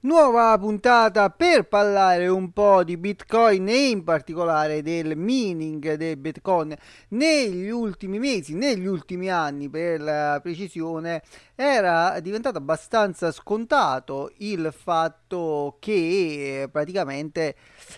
Nuova puntata per parlare un po' di Bitcoin e in particolare del mining del Bitcoin. Negli ultimi mesi, negli ultimi anni per la precisione, era diventato abbastanza scontato il fatto che praticamente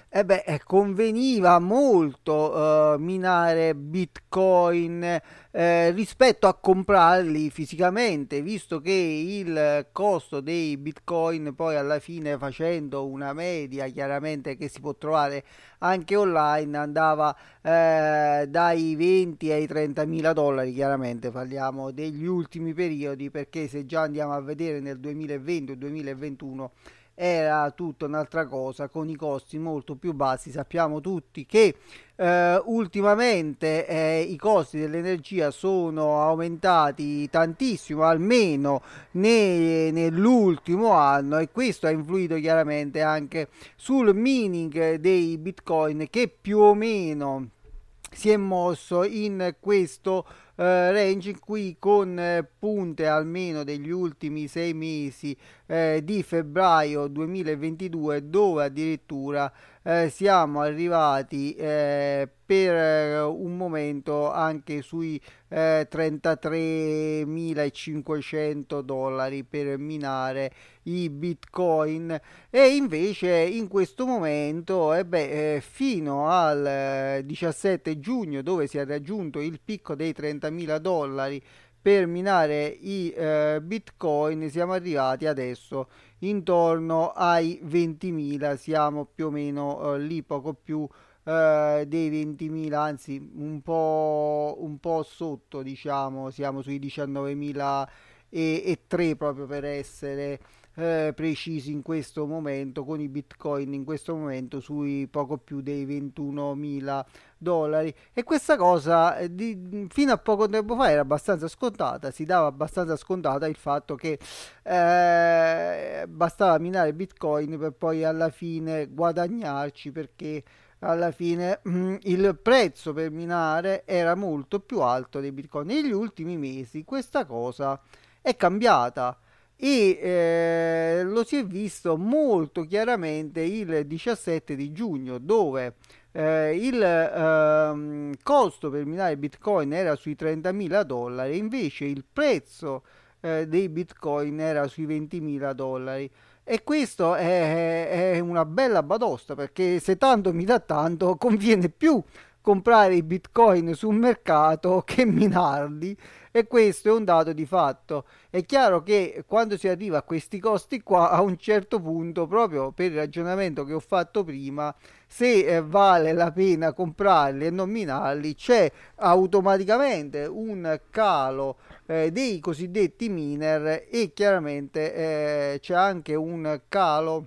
eh beh, conveniva molto uh, minare Bitcoin eh, rispetto a comprarli fisicamente, visto che il costo dei Bitcoin poi alla fine facendo una media chiaramente che si può trovare anche online andava eh, dai 20 ai 30 mila dollari chiaramente. Parliamo degli ultimi periodi perché se già andiamo a vedere nel 2020 o 2021 era tutta un'altra cosa con i costi molto più bassi. Sappiamo tutti che eh, ultimamente eh, i costi dell'energia sono aumentati tantissimo almeno ne, nell'ultimo anno e questo ha influito chiaramente anche sul mining dei bitcoin che più o meno si è mosso in questo eh, range in cui con eh, punte almeno degli ultimi sei mesi eh, di febbraio 2022 dove addirittura eh, siamo arrivati eh, per eh, un momento anche sui eh, 33.500 dollari per minare i bitcoin. E invece in questo momento eh beh, eh, fino al 17 giugno dove si è raggiunto il picco dei 30.000 dollari per minare i bitcoin siamo arrivati adesso intorno ai 20.000 siamo più o meno eh, lì poco più eh, dei 20.000 anzi un po', un po' sotto diciamo siamo sui 19.000 e, e 3 proprio per essere eh, precisi in questo momento con i bitcoin in questo momento sui poco più dei 21.000 dollari. E questa cosa eh, di, fino a poco tempo fa era abbastanza scontata si dava abbastanza scontata il fatto che eh, bastava minare bitcoin per poi alla fine guadagnarci perché alla fine mm, il prezzo per minare era molto più alto dei bitcoin. Negli ultimi mesi questa cosa è cambiata e eh, lo si è visto molto chiaramente il 17 di giugno dove eh, il eh, costo per minare bitcoin era sui 30.000 dollari invece il prezzo eh, dei bitcoin era sui 20.000 dollari. E questo è, è una bella badosta perché se tanto mi dà tanto conviene più comprare i bitcoin sul mercato che minarli e questo è un dato di fatto. È chiaro che quando si arriva a questi costi qua, a un certo punto, proprio per il ragionamento che ho fatto prima, se eh, vale la pena comprarli e nominarli, c'è automaticamente un calo eh, dei cosiddetti miner e chiaramente eh, c'è anche un calo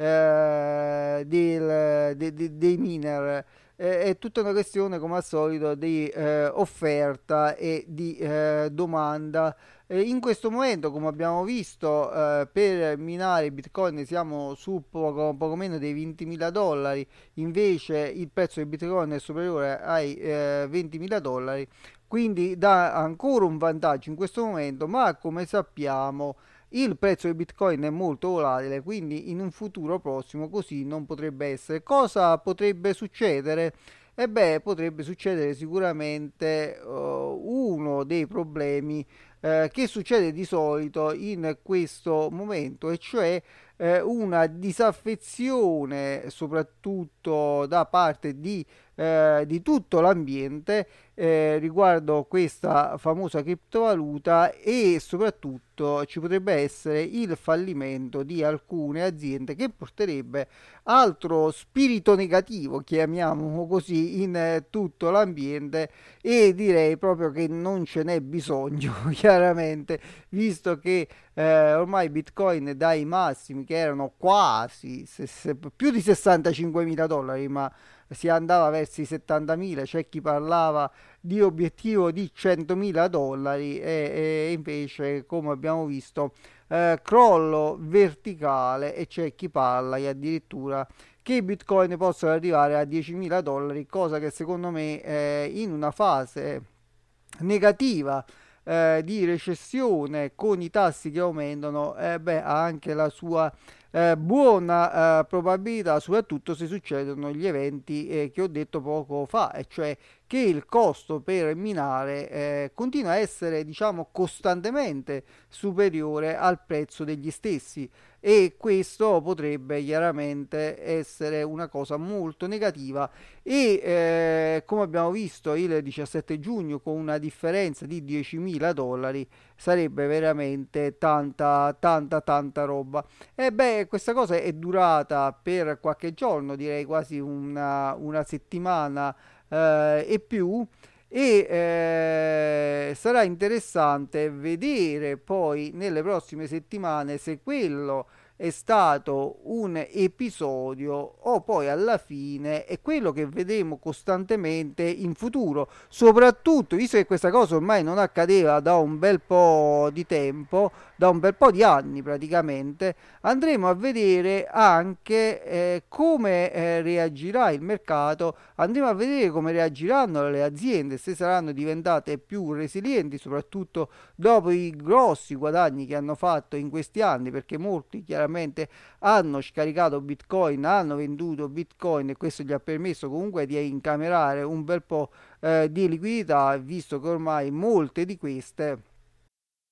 eh, del- de- de- dei miner eh, è tutta una questione come al solito di eh, offerta e di eh, domanda. Eh, in questo momento, come abbiamo visto, eh, per minare Bitcoin siamo su poco, poco meno dei 20.000 dollari, invece il prezzo del Bitcoin è superiore ai eh, 20.000 dollari, quindi dà ancora un vantaggio in questo momento, ma come sappiamo il prezzo del Bitcoin è molto volatile, quindi in un futuro prossimo così non potrebbe essere. Cosa potrebbe succedere? E beh, potrebbe succedere sicuramente eh, uno dei problemi eh, che succede di solito in questo momento, e cioè eh, una disaffezione soprattutto da parte di, eh, di tutto l'ambiente eh, riguardo questa famosa criptovaluta e soprattutto ci potrebbe essere il fallimento di alcune aziende che porterebbe altro spirito negativo, chiamiamolo così, in tutto l'ambiente e direi proprio che non ce n'è bisogno, chiaramente, visto che eh, ormai Bitcoin dai massimi che erano quasi se- se- più di 65 mila dollari, ma si andava verso i 70.000, c'è chi parlava di obiettivo di 100.000 dollari e, e invece come abbiamo visto eh, crollo verticale e c'è chi parla e addirittura che i bitcoin possono arrivare a 10.000 dollari, cosa che secondo me eh, in una fase negativa eh, di recessione con i tassi che aumentano, eh, beh, ha anche la sua eh, buona eh, probabilità, soprattutto se succedono gli eventi eh, che ho detto poco fa, e cioè che il costo per minare eh, continua a essere, diciamo, costantemente superiore al prezzo degli stessi e questo potrebbe chiaramente essere una cosa molto negativa. E eh, come abbiamo visto il 17 giugno con una differenza di 10.000 dollari sarebbe veramente tanta tanta tanta roba. E beh questa cosa è durata per qualche giorno direi quasi una, una settimana eh, e più e eh, sarà interessante vedere poi nelle prossime settimane se quello è stato un episodio o poi alla fine è quello che vedremo costantemente in futuro, soprattutto visto che questa cosa ormai non accadeva da un bel po' di tempo, da un bel po' di anni praticamente, andremo a vedere anche eh, come eh, reagirà il mercato, andremo a vedere come reagiranno le aziende, se saranno diventate più resilienti, soprattutto dopo i grossi guadagni che hanno fatto in questi anni, perché molti chiaramente hanno scaricato bitcoin, hanno venduto bitcoin e questo gli ha permesso comunque di incamerare un bel po' eh, di liquidità, visto che ormai molte di queste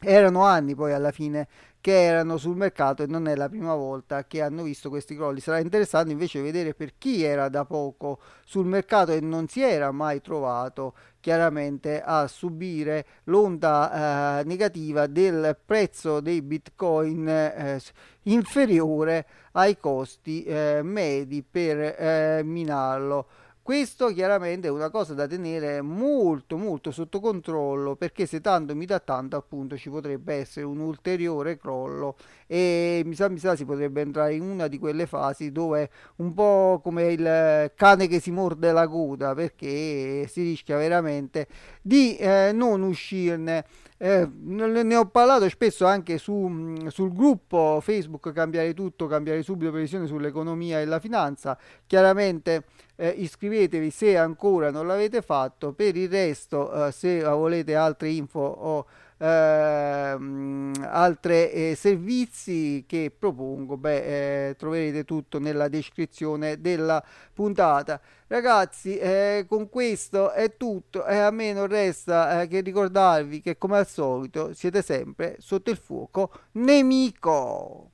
Erano anni poi alla fine che erano sul mercato e non è la prima volta che hanno visto questi crolli. Sarà interessante invece vedere per chi era da poco sul mercato e non si era mai trovato chiaramente a subire l'onda eh, negativa del prezzo dei bitcoin eh, inferiore ai costi eh, medi per eh, minarlo. Questo chiaramente è una cosa da tenere molto molto sotto controllo perché se tanto mi dà tanto appunto ci potrebbe essere un ulteriore crollo e mi sa, mi sa si potrebbe entrare in una di quelle fasi dove un po' come il cane che si morde la coda perché si rischia veramente di eh, non uscirne. Eh, ne ho parlato spesso anche su, sul gruppo Facebook Cambiare Tutto, Cambiare Subito Previsione sull'economia e la finanza. Chiaramente eh, iscrivetevi se ancora non l'avete fatto. Per il resto, eh, se volete altre info o altri eh, servizi che propongo, beh, eh, troverete tutto nella descrizione della puntata. Ragazzi, eh, con questo è tutto e a me non resta eh, che ricordarvi che come al solito siete sempre sotto il fuoco nemico.